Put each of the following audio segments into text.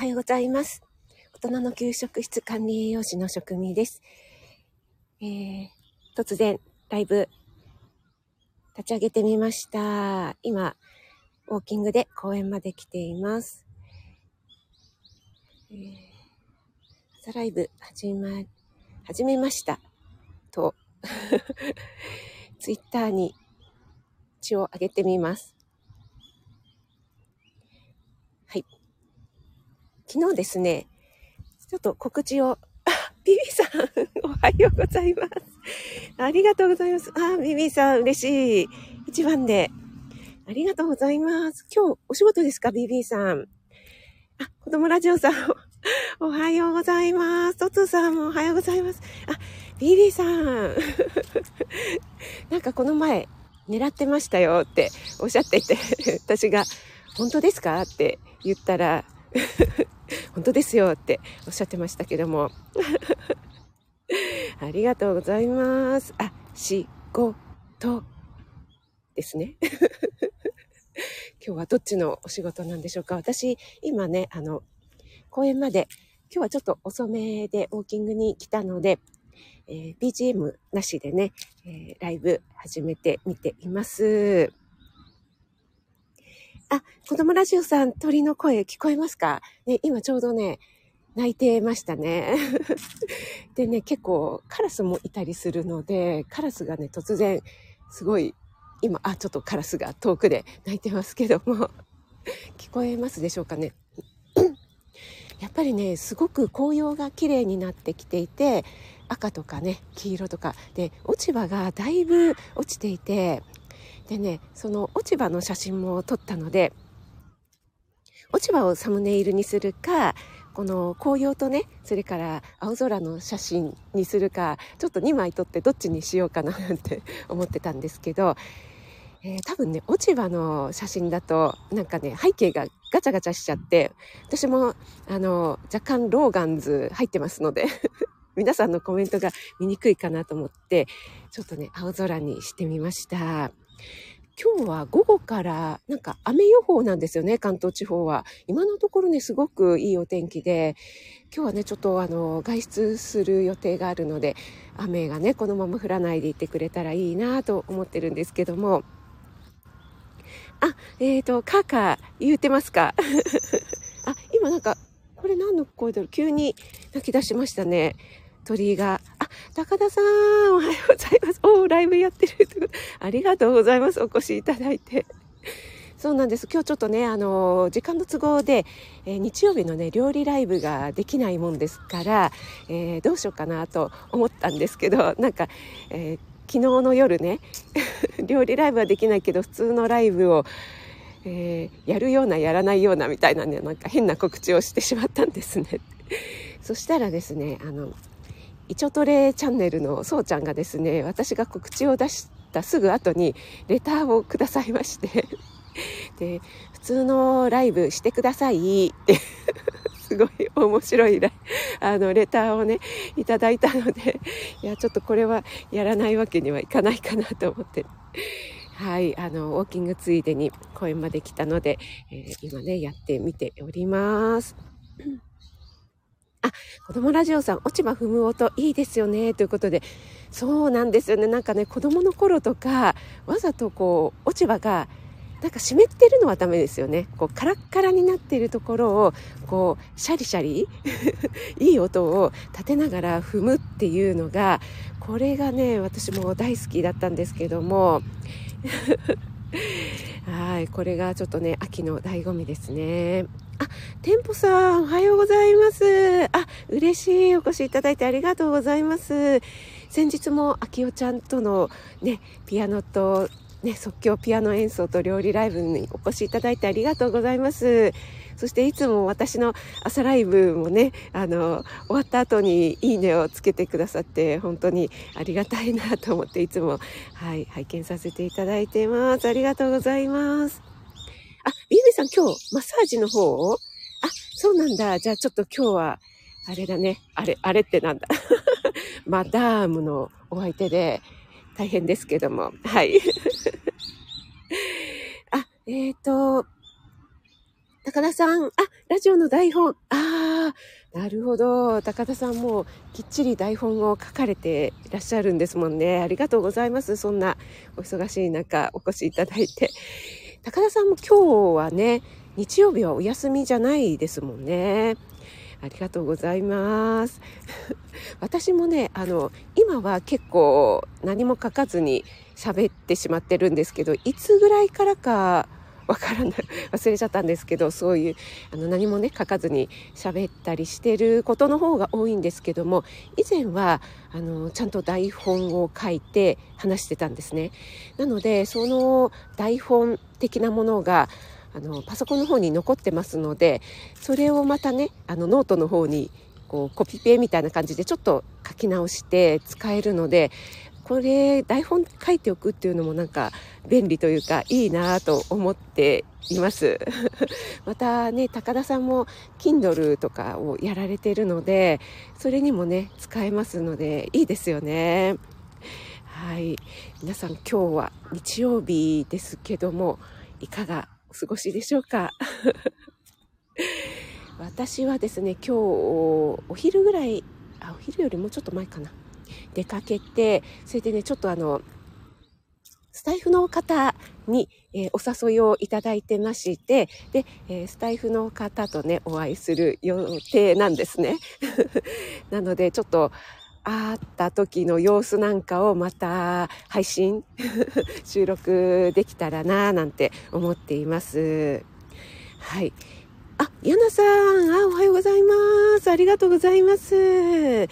はようございます。大人の給食室管理栄養士の職味です。えー、突然、ライブ、立ち上げてみました。今、ウォーキングで公園まで来ています。えー、朝ライブ始ま、始めました。と、ツイッターに血を上げてみます。はい。昨日ですね、ちょっと告知を、あ、ビビさん、おはようございます。ありがとうございます。あ、ビビさん、嬉しい。一番で。ありがとうございます。今日、お仕事ですか、ビビさん。あ、子供ラジオさん、おはようございます。トツさんもおはようございます。あ、ビビさん。なんかこの前、狙ってましたよっておっしゃっていて、私が、本当ですか？って言ったら、本当ですよっておっしゃってましたけども。ありがとうございます。あ、仕事ですね。今日はどっちのお仕事なんでしょうか私、今ね、あの、公園まで、今日はちょっと遅めでウォーキングに来たので、えー BGM なしでね、えーライブ始めてみています。あ、子供ラジオさん、鳥の声聞こえますか？ね、今ちょうどね、泣いてましたね。でね、結構カラスもいたりするので、カラスがね、突然、すごい、今、あ、ちょっとカラスが遠くで泣いてますけども、聞こえますでしょうかね？やっぱりね、すごく紅葉が綺麗になってきていて、赤とかね、黄色とか、で、落ち葉がだいぶ落ちていて、でね、その落ち葉の写真も撮ったので、落ち葉をサムネイルにするか、この紅葉とね、それから青空の写真にするか、ちょっと2枚撮ってどっちにしようかななんて 思ってたんですけど、えー多分ね、落ち葉の写真だと、なんかね、背景がガチャガチャしちゃって、私も、あの、若干ローガンズ入ってますので、皆さんのコメントが見にくいかなと思って、ちょっとね、青空にしてみました。今日は午後からなんか雨予報なんですよね、関東地方は。今のところね、すごくいいお天気で、今日はね、ちょっとあの、外出する予定があるので、雨がね、このまま降らないでいてくれたらいいなと思ってるんですけども。あ、えっ、ー、と、カーカー言ってますか？あ、今なんか、これ何の声だろう？急に泣き出しましたね。鳥が。あ、高田さん、おはようございます。おーライブやってるってこと。ありがとうございます。お越しいただいて。そうなんです。今日ちょっとね、あの時間の都合で、えー日曜日のね、料理ライブができないもんですから、えーどうしようかなと思ったんですけど、なんか、えー昨日の夜ね、料理ライブはできないけど、普通のライブを、えやるような、やらないようなみたいなね、なんか変な告知をしてしまったんですね。そしたらですね、あの、イチョトレチャンネルのそうちゃんがですね、私が告知を出したすぐ後にレターをくださいまして、で、普通のライブしてくださいって、すごい面白いあのレターをね、いただいたので、いや、ちょっとこれはやらないわけにはいかないかなと思って、はい、あの、ウォーキングついでに公園まで来たので、えー今ね、やってみております。あ、子供ラジオさん、落ち葉踏む音いいですよね、ということで、そうなんですよね。なんかね、子供の頃とか、わざとこう、落ち葉が、なんか湿ってるのはダメですよね。こう、カラッカラになっているところを、こう、シャリシャリ、いい音を立てながら踏むっていうのが、これがね、私も大好きだったんですけども、はい、これがちょっとね、秋の醍醐味ですね。あ、店舗さん、おはようございます。あ、嬉しい。お越しいただいてありがとうございます。先日も、あきおちゃんとのね、ピアノと、ね、即興ピアノ演奏と料理ライブにお越しいただいてありがとうございます。そしていつも私の朝ライブもね、あの、終わった後にいいねをつけてくださって、本当にありがたいなと思っていつも、はい、拝見させていただいています。ありがとうございます。あ、ビビさん今日マッサージの方を？あ、そうなんだ。じゃあちょっと今日は、あれだね。あれ、あれってなんだ。マダームのお相手で大変ですけども。はい。あ、えっ、ー、と、高田さん、あ、ラジオの台本。ああ、なるほど。高田さんもきっちり台本を書かれていらっしゃるんですもんね。ありがとうございます。そんなお忙しい中お越しいただいて。高田さんも今日はね、日曜日はお休みじゃないですもんね。ありがとうございます。私もね、あの、今は結構何も書かずに喋ってしまってるんですけど、いつぐらいからかわからない、忘れちゃったんですけど、そういう、あの、何もね、書かずに喋ったりしてることの方が多いんですけども、以前は、あの、ちゃんと台本を書いて話してたんですね。なので、その台本的なものが、あの、パソコンの方に残ってますので、それをまたね、あの、ノートの方にこうコピペみたいな感じでちょっと書き直して使えるのでこれ台本書いておくっていうのもなんか便利というかいいなと思っています。またね高田さんも Kindle とかをやられてるのでそれにもね使えますのでいいですよね。はい。皆さん今日は日曜日ですけどもいかがお過ごしでしょうか？私はですね今日お昼ぐらいあお昼よりもちょっと前かな出かけて、それでね、ちょっとあの、スタイフの方に、えー、お誘いをいただいてまして、で、えー、スタイフの方とね、お会いする予定なんですね。なので、ちょっと、会った時の様子なんかをまた配信 収録できたらななんて思っています。はい。あ、ヤナさん、あ、おはようございます。ありがとうございます。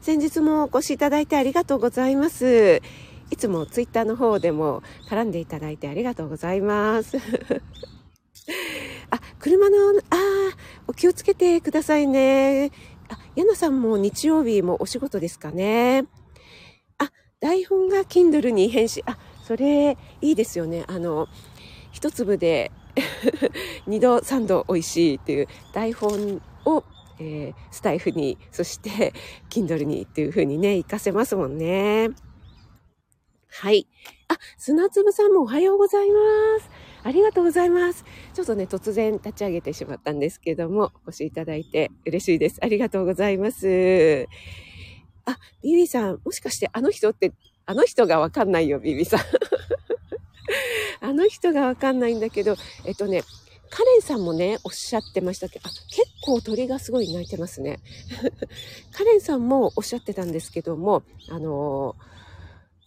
先日もお越しいただいてありがとうございます。いつもツイッターの方でも絡んでいただいてありがとうございます。あ、車の、あお気をつけてくださいね。あ、ヤナさんも日曜日もお仕事ですかね。あ、台本が Kindle に返信。あ、それいいですよね。あの、一粒で 二度三度美味しいっていう台本をえー、スタイフに、そして、Kindle にっていう風にね、活かせますもんね。はい。あ、砂粒さんもおはようございます。ありがとうございます。ちょっとね、突然立ち上げてしまったんですけども、お越しいただいて嬉しいです。ありがとうございます。あ、ビビさん、もしかしてあの人って、あの人がわかんないよ、ビビさん。あの人がわかんないんだけど、えっとね、カレンさんもね、おっしゃってましたけど、あ、結構鳥がすごい鳴いてますね。カレンさんもおっしゃってたんですけども、あの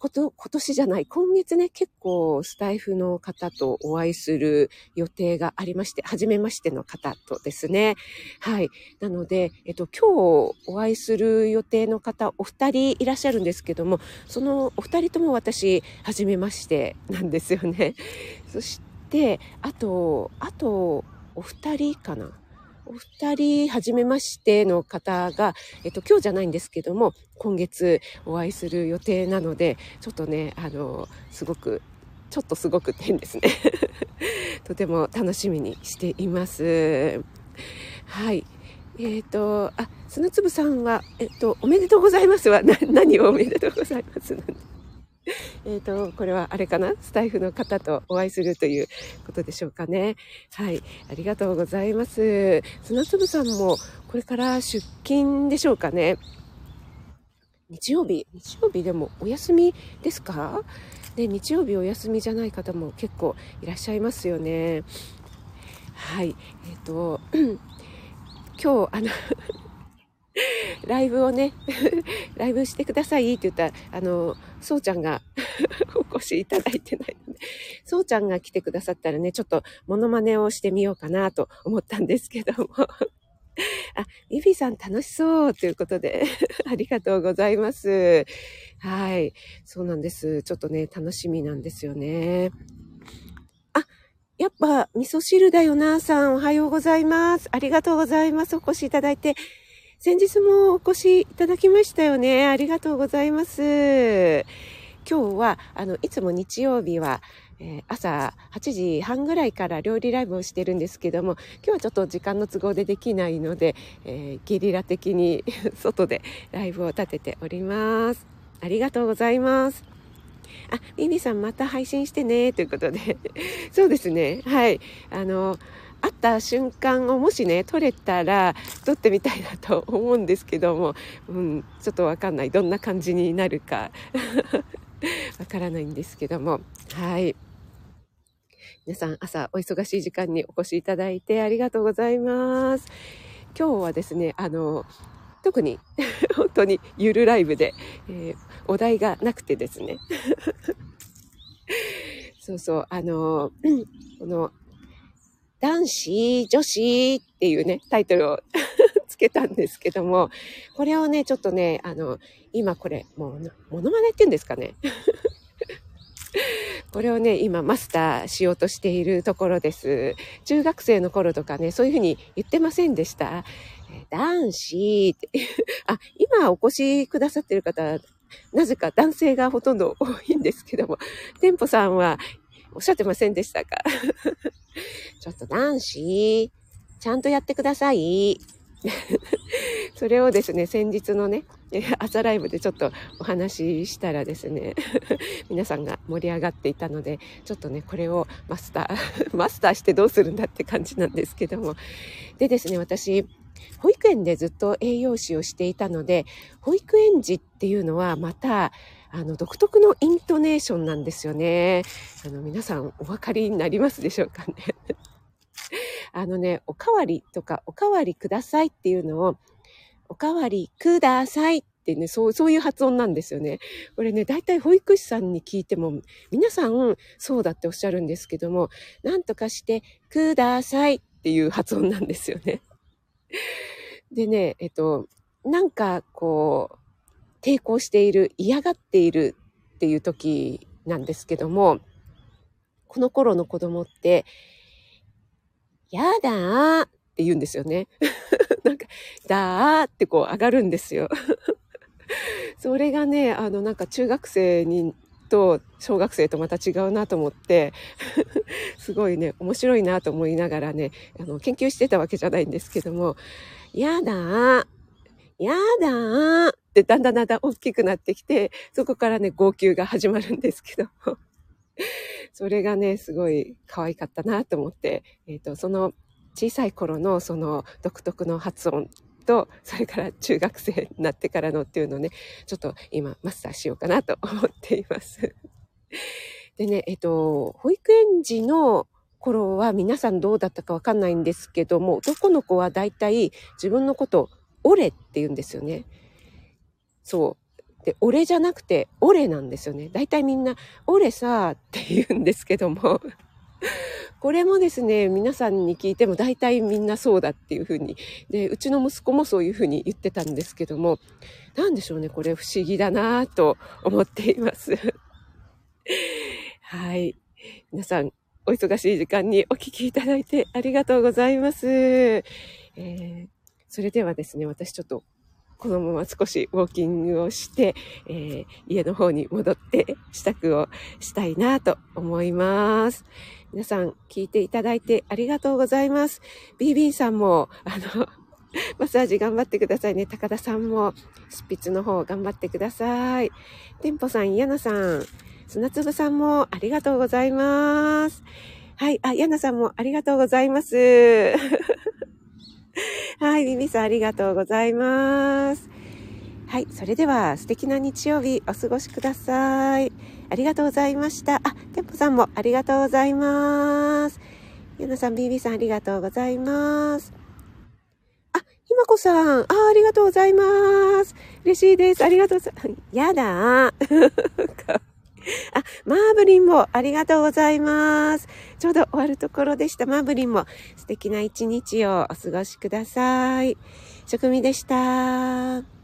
こと、今年じゃない、今月ね、結構スタイフの方とお会いする予定がありまして、初めましての方とですね。はい。なので、えっと、今日お会いする予定の方、お二人いらっしゃるんですけども、そのお二人とも私、初めましてなんですよね。そして、あと、あと、お二人かな。お二人、はじめましての方が、えっと、今日じゃないんですけども、今月お会いする予定なので、ちょっとね、あの、すごく、ちょっとすごく変ですね。とても楽しみにしています。はい。えっ、ー、と、あ、砂粒さんは、えっと、おめでとうございますは、な、何をおめでとうございます えっ、と、これはあれかな？スタイフの方とお会いするということでしょうかね。はい。ありがとうございます。砂粒さんもこれから出勤でしょうかね？日曜日、日曜日でもお休みですか？で、日曜日お休みじゃない方も結構いらっしゃいますよね。はい。えっ、ー、と、今日、あのライブをね、ライブしてくださいって言ったら、あの、そうちゃんが お越しいただいてないので、そうちゃんが来てくださったらね、ちょっとモノマネをしてみようかなと思ったんですけども。あ、ビビさん楽しそうということでありがとうございます。はい。そうなんです。ちょっとね、楽しみなんですよね。あ、やっぱ味噌汁だよなさん、おはようございます。ありがとうございます。お越しいただいて。先日もお越しいただきましたよね。ありがとうございます。今日は、あの、いつも日曜日は、えー、朝8時半ぐらいから料理ライブをしてるんですけども、今日はちょっと時間の都合でできないので、えー、ゲリラ的に 外でライブを立てております。ありがとうございます。あ、ミミさんまた配信してね、ということで。そうですね。はい。あの、会った瞬間をもしね、撮れたら撮ってみたいなと思うんですけども、うん、ちょっとわかんない。どんな感じになるか わからないんですけども、はい。皆さん朝お忙しい時間にお越しいただいてありがとうございます。今日はですね、あの、特に 本当にゆるライブで、えー、お題がなくてですね。そうそう、あの、この、男子、女子っていうね、タイトルを つけたんですけども、これをね、ちょっとね、あの、今これ、もう、モノマネって言うんですかね。これをね、今マスターしようとしているところです。中学生の頃とかね、そういうふうに言ってませんでした男子って。あ、今お越しくださってる方、なぜか男性がほとんど多いんですけども、店舗さんはおっしゃってませんでしたか？ちょっと男子、ちゃんとやってください。それをですね、先日のね、朝ライブでちょっとお話ししたらですね、皆さんが盛り上がっていたので、ちょっとね、これをマスター、マスターしてどうするんだって感じなんですけども。でですね、私、保育園でずっと栄養士をしていたので、保育園児っていうのはまた、あの、独特のイントネーションなんですよね。あの、皆さんお分かりになりますでしょうかね。あのね、おかわりとか、おかわりくださいっていうのを、おかわりくださいってね、そう、そういう発音なんですよね。これね、大体保育士さんに聞いても、皆さんそうだっておっしゃるんですけども、なんとかしてくださいっていう発音なんですよね。でね、えっと、なんかこう、抵抗している、嫌がっているっていう時なんですけども、この頃の子供って、やだーって言うんですよね。なんか、だーってこう上がるんですよ。それがね、あのなんか中学生にと小学生とまた違うなと思って すごいね面白いなと思いながらねあの研究してたわけじゃないんですけども「やだーやだー」ってだんだんだんだん大きくなってきてそこからね号泣が始まるんですけども それがね、すごい可愛かったなと思って、えっ、ー、と、その小さい頃のその独特の発音と、それから中学生になってからのっていうのをね、ちょっと今マスターしようかなと思っています。でね、えっ、ー、と、保育園児の頃は皆さんどうだったかわかんないんですけども、男の子は大体自分のことをオレって言うんですよね。そう。で、俺じゃなくて、俺なんですよね。大体みんな、俺さって言うんですけども、これもですね、皆さんに聞いても大体みんなそうだっていうふうに。で、うちの息子もそういうふうに言ってたんですけども、なんでしょうね、これ不思議だなぁと思っています。はい。皆さん、お忙しい時間にお聞きいただいてありがとうございます。えー、それではですね、私ちょっとこのまま少しウォーキングをして、えー、家の方に戻って支度をしたいなと思います。皆さん聞いていただいてありがとうございます。BB さんも、あの、マッサージ頑張ってくださいね。高田さんも、執筆の方頑張ってください。店舗さん、ヤナさん、砂粒さんもありがとうございます。はい、あ、ヤナさんもありがとうございます。はい、ビビさんありがとうございます。はい、それでは素敵な日曜日お過ごしください。ありがとうございました。あ、テンポさんもありがとうございます。ゆなさん、ビビさんありがとうございます。あ、ひまこさん、あ、ありがとうございます。嬉しいです。ありがとうございます。やだー あ、マーブリンもありがとうございます。ちょうど終わるところでした。マーブリンも素敵な一日をお過ごしください。職味でした。